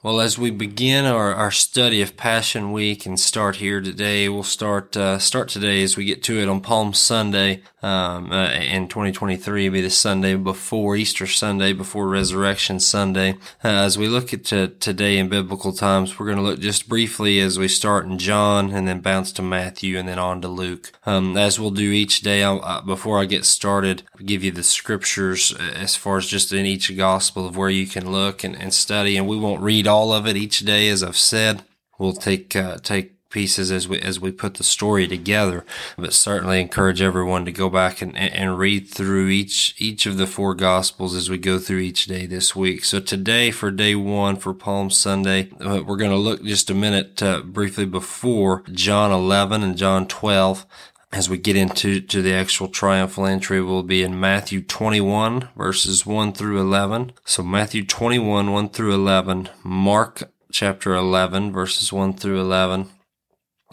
Well, as we begin our, our study of Passion Week and start here today, we'll start uh, start today as we get to it on Palm Sunday um, uh, in 2023. It'll be the Sunday before Easter Sunday, before Resurrection Sunday. Uh, as we look at today in biblical times, we're going to look just briefly as we start in John and then bounce to Matthew and then on to Luke. Um, as we'll do each day, I'll, before I get started, I'll give you the scriptures uh, as far as just in each gospel of where you can look and, and study, and we won't read all of it each day, as I've said. We'll take uh, take pieces as we as we put the story together, but certainly encourage everyone to go back and, and read through each each of the four gospels as we go through each day this week. So today, for day one for Palm Sunday, uh, we're going to look just a minute uh, briefly before John 11 and John 12 as we get into to the actual triumphal entry will be in Matthew 21 verses 1 through 11. So Matthew 21 1 through 11, Mark chapter 11 verses 1 through 11,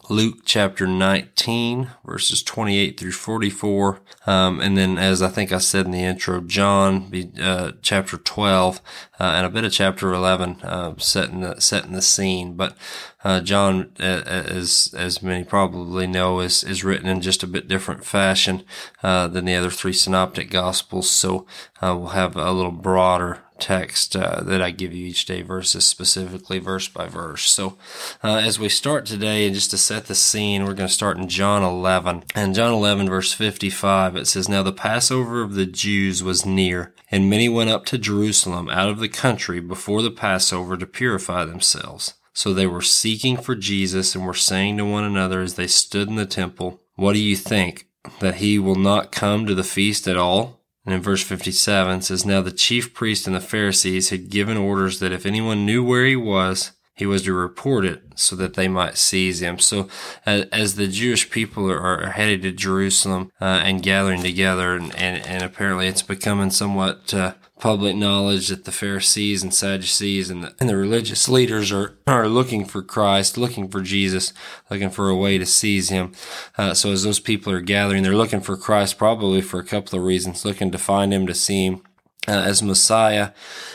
Luke chapter 19, verses 28 through 44. Um, and then, as I think I said in the intro, John, uh, chapter 12, uh, and a bit of chapter 11, uh, setting the, setting the scene. But, uh, John, uh, as, as many probably know, is, is written in just a bit different fashion, uh, than the other three synoptic gospels. So, we'll have a little broader text uh, that I give you each day verses specifically verse by verse. So uh, as we start today, and just to set the scene, we're going to start in John 11. And John 11 verse 55, it says, Now the Passover of the Jews was near, and many went up to Jerusalem out of the country before the Passover to purify themselves. So they were seeking for Jesus and were saying to one another as they stood in the temple, What do you think? That he will not come to the feast at all? And in verse 57 says, Now the chief priest and the Pharisees had given orders that if anyone knew where he was, he was to report it so that they might seize him. So uh, as the Jewish people are, are headed to Jerusalem uh, and gathering together, and, and, and, apparently it's becoming somewhat uh, public knowledge that the Pharisees and Sadducees and the, and the religious leaders are, are looking for Christ, looking for Jesus, looking for a way to seize him. Uh, so as those people are gathering, they're looking for Christ probably for a couple of reasons, looking to find him, to see him uh, as Messiah,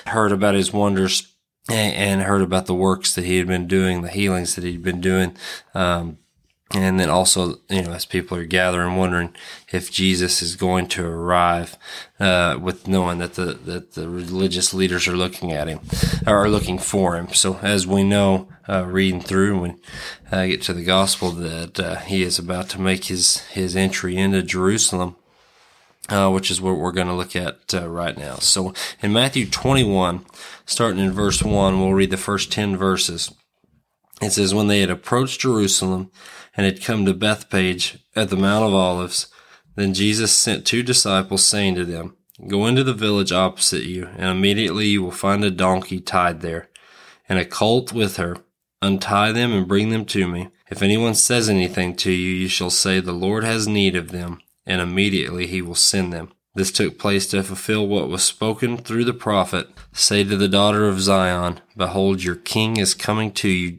heard about his wonders and, heard about the works that he had been doing, the healings that he'd been doing. Um, and then also, you know, as people are gathering, wondering if Jesus is going to arrive, uh, with knowing that the that the religious leaders are looking at him, are looking for him. So, as we know, uh, reading through when I get to the gospel, that uh, he is about to make his his entry into Jerusalem, uh, which is what we're going to look at uh, right now. So, in Matthew 21, starting in verse one, we'll read the first ten verses. It says, "When they had approached Jerusalem." and had come to Bethphage at the Mount of Olives. Then Jesus sent two disciples, saying to them, Go into the village opposite you, and immediately you will find a donkey tied there, and a colt with her. Untie them and bring them to me. If anyone says anything to you, you shall say, The Lord has need of them, and immediately he will send them. This took place to fulfill what was spoken through the prophet. Say to the daughter of Zion, Behold, your king is coming to you,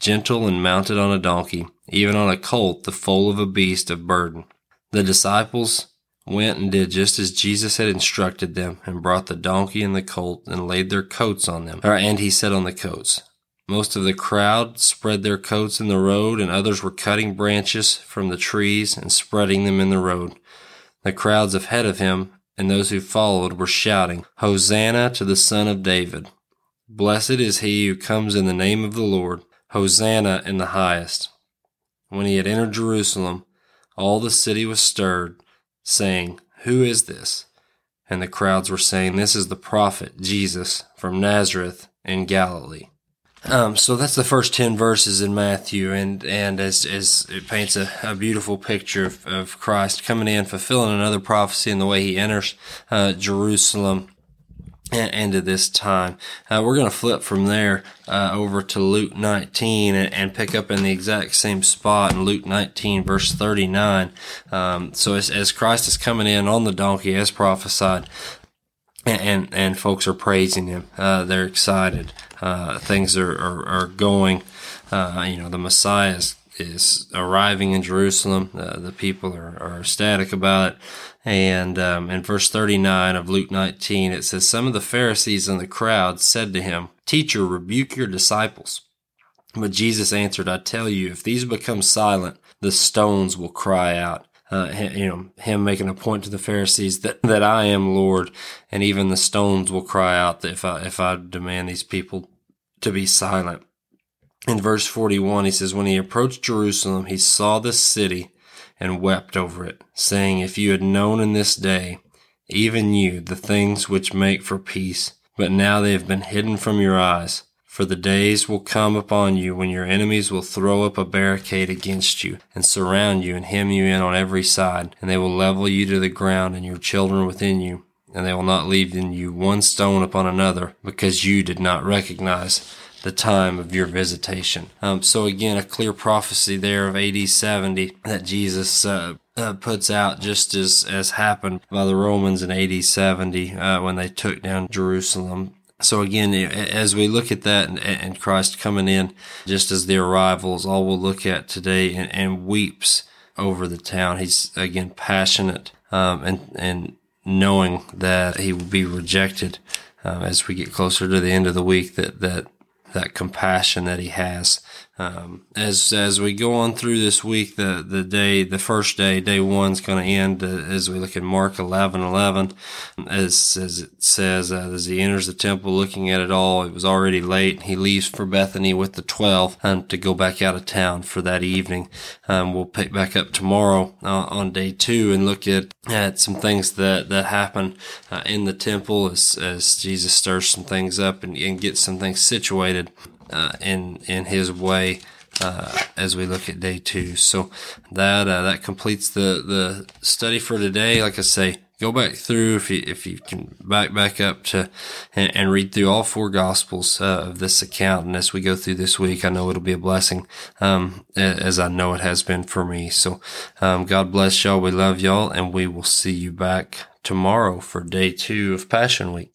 gentle and mounted on a donkey, even on a colt, the foal of a beast of burden. The disciples went and did just as Jesus had instructed them, and brought the donkey and the colt, and laid their coats on them. And he said on the coats. Most of the crowd spread their coats in the road, and others were cutting branches from the trees and spreading them in the road. The crowds ahead of him and those who followed were shouting, Hosanna to the Son of David. Blessed is he who comes in the name of the Lord. Hosanna in the highest. When he had entered Jerusalem, all the city was stirred, saying, Who is this? And the crowds were saying, This is the prophet Jesus from Nazareth in Galilee. Um, so that's the first 10 verses in Matthew, and, and as, as it paints a, a beautiful picture of, of Christ coming in, fulfilling another prophecy in the way he enters uh, Jerusalem into this time. Uh, we're going to flip from there uh, over to Luke 19 and, and, pick up in the exact same spot in Luke 19, verse 39. Um, so as, as, Christ is coming in on the donkey as prophesied, and and, and folks are praising him, uh, they're excited. Uh, things are, are, are going. Uh, you know, the Messiah is is arriving in Jerusalem. Uh, the people are, are ecstatic about it. And um, in verse 39 of Luke 19, it says, Some of the Pharisees in the crowd said to him, Teacher, rebuke your disciples. But Jesus answered, I tell you, if these become silent, the stones will cry out. Uh, you know, him making a point to the Pharisees that, that I am Lord, and even the stones will cry out if I, if I demand these people to be silent. In verse 41, he says, When he approached Jerusalem, he saw the city and wept over it, saying, If you had known in this day, even you, the things which make for peace, but now they have been hidden from your eyes. For the days will come upon you when your enemies will throw up a barricade against you and surround you and hem you in on every side, and they will level you to the ground and your children within you, and they will not leave in you one stone upon another, because you did not recognize the time of your visitation. Um, so again, a clear prophecy there of AD 70 that Jesus uh, uh, puts out just as, as happened by the Romans in AD 70 uh, when they took down Jerusalem. So again, as we look at that and, Christ coming in just as the arrivals, all we'll look at today and, and weeps over the town. He's again passionate um, and and knowing that he will be rejected um, as we get closer to the end of the week. That that that compassion that he has. Um, as as we go on through this week, the the day, the first day, day one's going to end uh, as we look at Mark eleven eleven, as as it says, uh, as he enters the temple, looking at it all, it was already late. He leaves for Bethany with the twelve um, to go back out of town for that evening. Um, we'll pick back up tomorrow uh, on day two and look at at some things that that happen uh, in the temple as as Jesus stirs some things up and, and gets some things situated uh, in in His way. Uh, as we look at day two, so that uh, that completes the the study for today. Like I say, go back through if you if you can back back up to and, and read through all four gospels uh, of this account and as we go through this week i know it'll be a blessing um, as i know it has been for me so um, god bless y'all we love y'all and we will see you back tomorrow for day two of passion week